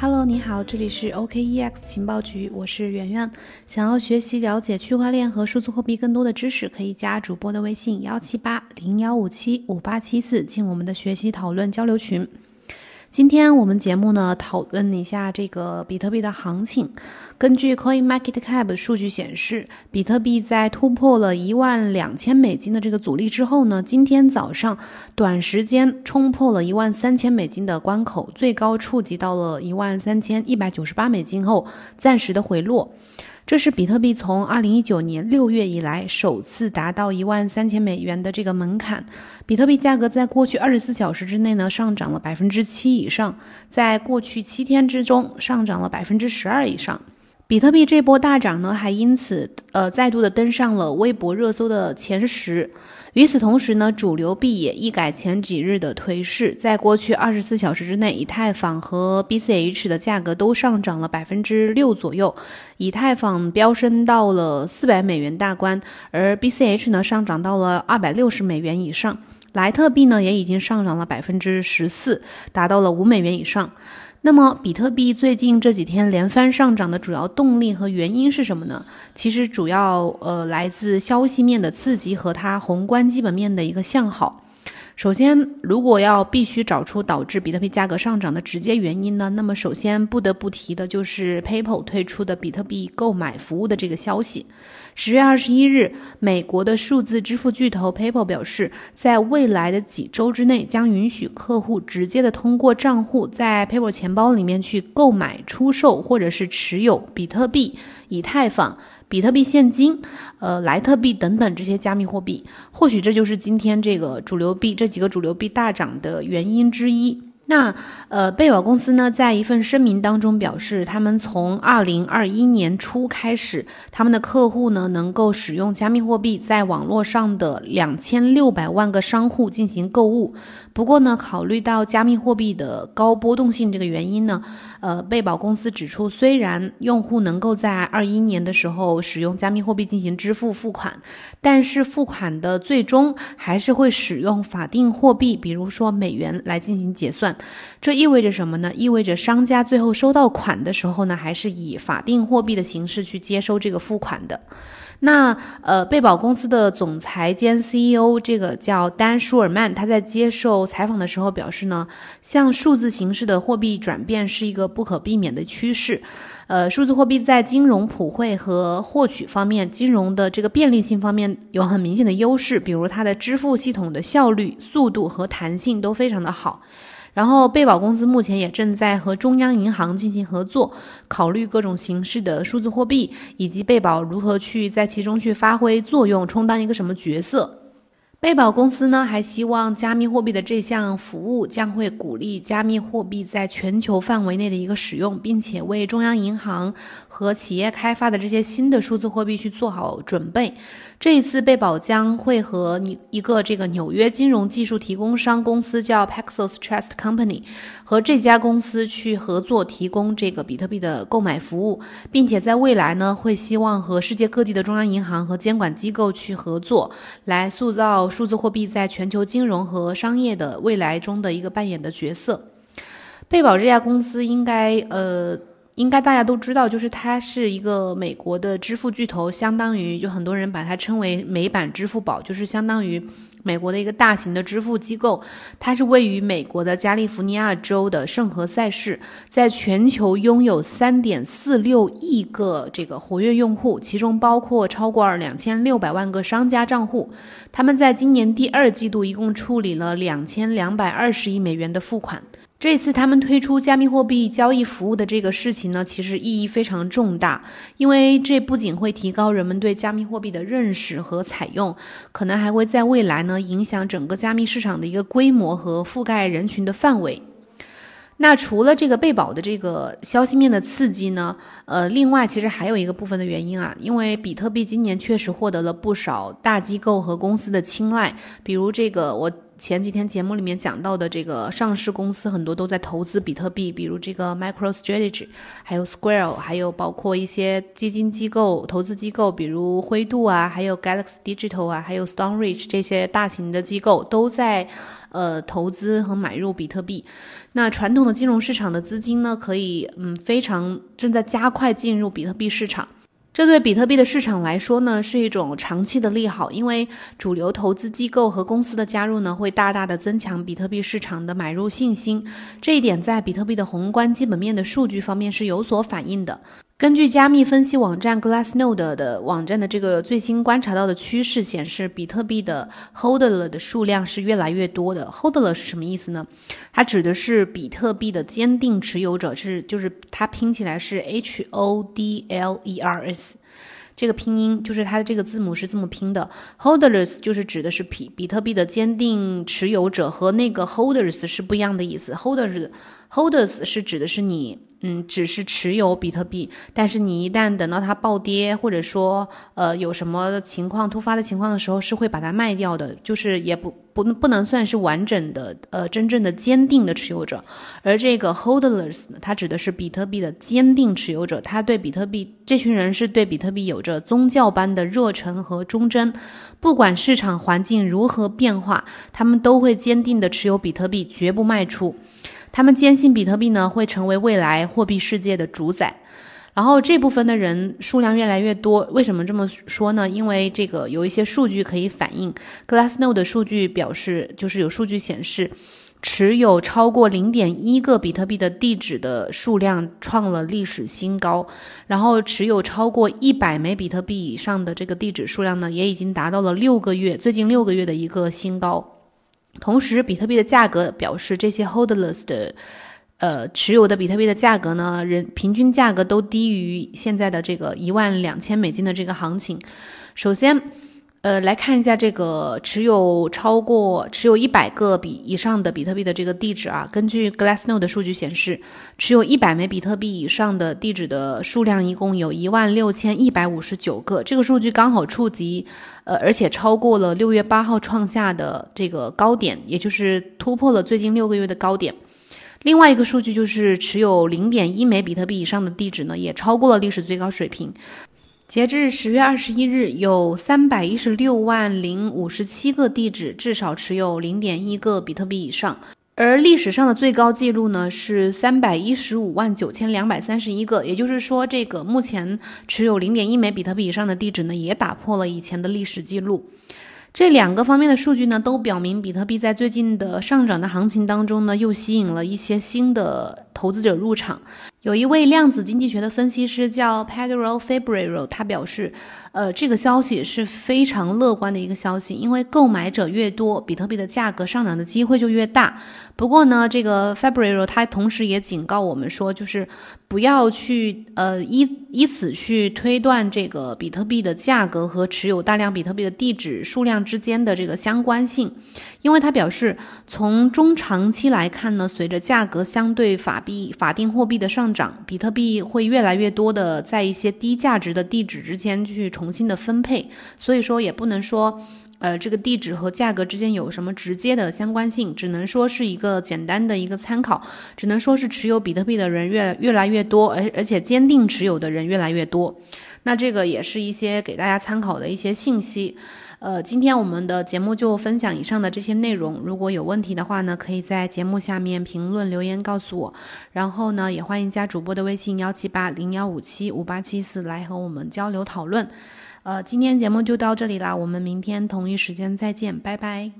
Hello，你好，这里是 OKEX 情报局，我是圆圆。想要学习了解区块链和数字货币更多的知识，可以加主播的微信幺七八零幺五七五八七四，进我们的学习讨论交流群。今天我们节目呢讨论一下这个比特币的行情。根据 Coin Market Cap 数据显示，比特币在突破了一万两千美金的这个阻力之后呢，今天早上短时间冲破了一万三千美金的关口，最高触及到了一万三千一百九十八美金后，暂时的回落。这是比特币从二零一九年六月以来首次达到一万三千美元的这个门槛。比特币价格在过去二十四小时之内呢，上涨了百分之七以上，在过去七天之中上涨了百分之十二以上。比特币这波大涨呢，还因此呃再度的登上了微博热搜的前十。与此同时呢，主流币也一改前几日的颓势，在过去二十四小时之内，以太坊和 BCH 的价格都上涨了百分之六左右，以太坊飙升到了四百美元大关，而 BCH 呢上涨到了二百六十美元以上，莱特币呢也已经上涨了百分之十四，达到了五美元以上。那么，比特币最近这几天连番上涨的主要动力和原因是什么呢？其实主要呃来自消息面的刺激和它宏观基本面的一个向好。首先，如果要必须找出导致比特币价格上涨的直接原因呢，那么首先不得不提的就是 PayPal 推出的比特币购买服务的这个消息。十月二十一日，美国的数字支付巨头 PayPal 表示，在未来的几周之内，将允许客户直接的通过账户在 PayPal 钱包里面去购买、出售或者是持有比特币、以太坊、比特币现金、呃莱特币等等这些加密货币。或许这就是今天这个主流币这几个主流币大涨的原因之一。那呃，贝宝公司呢，在一份声明当中表示，他们从二零二一年初开始，他们的客户呢能够使用加密货币在网络上的两千六百万个商户进行购物。不过呢，考虑到加密货币的高波动性这个原因呢，呃，贝宝公司指出，虽然用户能够在二一年的时候使用加密货币进行支付付款，但是付款的最终还是会使用法定货币，比如说美元来进行结算。这意味着什么呢？意味着商家最后收到款的时候呢，还是以法定货币的形式去接收这个付款的。那呃，贝宝公司的总裁兼 CEO 这个叫丹舒尔曼，他在接受采访的时候表示呢，向数字形式的货币转变是一个不可避免的趋势。呃，数字货币在金融普惠和获取方面，金融的这个便利性方面有很明显的优势，比如它的支付系统的效率、速度和弹性都非常的好。然后，贝宝公司目前也正在和中央银行进行合作，考虑各种形式的数字货币，以及贝宝如何去在其中去发挥作用，充当一个什么角色。贝宝公司呢，还希望加密货币的这项服务将会鼓励加密货币在全球范围内的一个使用，并且为中央银行和企业开发的这些新的数字货币去做好准备。这一次，贝宝将会和你一个这个纽约金融技术提供商公司叫 Paxos Trust Company，和这家公司去合作提供这个比特币的购买服务，并且在未来呢，会希望和世界各地的中央银行和监管机构去合作，来塑造。数字货币在全球金融和商业的未来中的一个扮演的角色，贝宝这家公司应该呃，应该大家都知道，就是它是一个美国的支付巨头，相当于就很多人把它称为美版支付宝，就是相当于。美国的一个大型的支付机构，它是位于美国的加利福尼亚州的圣何塞市，在全球拥有三点四六亿个这个活跃用户，其中包括超过两千六百万个商家账户。他们在今年第二季度一共处理了两千两百二十亿美元的付款。这次他们推出加密货币交易服务的这个事情呢，其实意义非常重大，因为这不仅会提高人们对加密货币的认识和采用，可能还会在未来呢影响整个加密市场的一个规模和覆盖人群的范围。那除了这个被保的这个消息面的刺激呢，呃，另外其实还有一个部分的原因啊，因为比特币今年确实获得了不少大机构和公司的青睐，比如这个我。前几天节目里面讲到的这个上市公司很多都在投资比特币，比如这个 MicroStrategy，还有 Square，还有包括一些基金机构、投资机构，比如灰度啊，还有 Galaxy Digital 啊，还有 Stoneridge 这些大型的机构都在呃投资和买入比特币。那传统的金融市场的资金呢，可以嗯非常正在加快进入比特币市场。这对比特币的市场来说呢，是一种长期的利好，因为主流投资机构和公司的加入呢，会大大的增强比特币市场的买入信心。这一点在比特币的宏观基本面的数据方面是有所反映的。根据加密分析网站 Glassnode 的网站的这个最新观察到的趋势显示，比特币的 holder 的数量是越来越多的。holder 是什么意思呢？它指的是比特币的坚定持有者，是就是它拼起来是 H O D L E R S。这个拼音就是它的这个字母是这么拼的，holders 就是指的是比比特币的坚定持有者，和那个 holders 是不一样的意思。holders holders 是指的是你。嗯，只是持有比特币，但是你一旦等到它暴跌，或者说呃有什么情况突发的情况的时候，是会把它卖掉的，就是也不不不能算是完整的呃真正的坚定的持有者。而这个 holders 它指的是比特币的坚定持有者，他对比特币这群人是对比特币有着宗教般的热忱和忠贞，不管市场环境如何变化，他们都会坚定的持有比特币，绝不卖出。他们坚信比特币呢会成为未来货币世界的主宰，然后这部分的人数量越来越多。为什么这么说呢？因为这个有一些数据可以反映，Glassnode 的数据表示，就是有数据显示，持有超过零点一个比特币的地址的数量创了历史新高，然后持有超过一百枚比特币以上的这个地址数量呢，也已经达到了六个月最近六个月的一个新高。同时，比特币的价格表示，这些 holdless 的，呃，持有的比特币的价格呢，人平均价格都低于现在的这个一万两千美金的这个行情。首先。呃，来看一下这个持有超过持有一百个比以上的比特币的这个地址啊。根据 Glassnode 的数据显示，持有一百枚比特币以上的地址的数量一共有一万六千一百五十九个。这个数据刚好触及，呃，而且超过了六月八号创下的这个高点，也就是突破了最近六个月的高点。另外一个数据就是持有零点一枚比特币以上的地址呢，也超过了历史最高水平。截至十月二十一日，有三百一十六万零五十七个地址至少持有零点一个比特币以上，而历史上的最高记录呢是三百一十五万九千两百三十一个。也就是说，这个目前持有零点一枚比特币以上的地址呢，也打破了以前的历史记录。这两个方面的数据呢，都表明比特币在最近的上涨的行情当中呢，又吸引了一些新的投资者入场。有一位量子经济学的分析师叫 Pedro Fabrero，他表示，呃，这个消息是非常乐观的一个消息，因为购买者越多，比特币的价格上涨的机会就越大。不过呢，这个 Fabrero 他同时也警告我们说，就是不要去呃依依此去推断这个比特币的价格和持有大量比特币的地址数量之间的这个相关性。因为他表示，从中长期来看呢，随着价格相对法币、法定货币的上涨，比特币会越来越多的在一些低价值的地址之间去重新的分配。所以说，也不能说，呃，这个地址和价格之间有什么直接的相关性，只能说是一个简单的一个参考，只能说是持有比特币的人越越来越多，而而且坚定持有的人越来越多。那这个也是一些给大家参考的一些信息。呃，今天我们的节目就分享以上的这些内容。如果有问题的话呢，可以在节目下面评论留言告诉我。然后呢，也欢迎加主播的微信幺七八零幺五七五八七四来和我们交流讨论。呃，今天节目就到这里啦，我们明天同一时间再见，拜拜。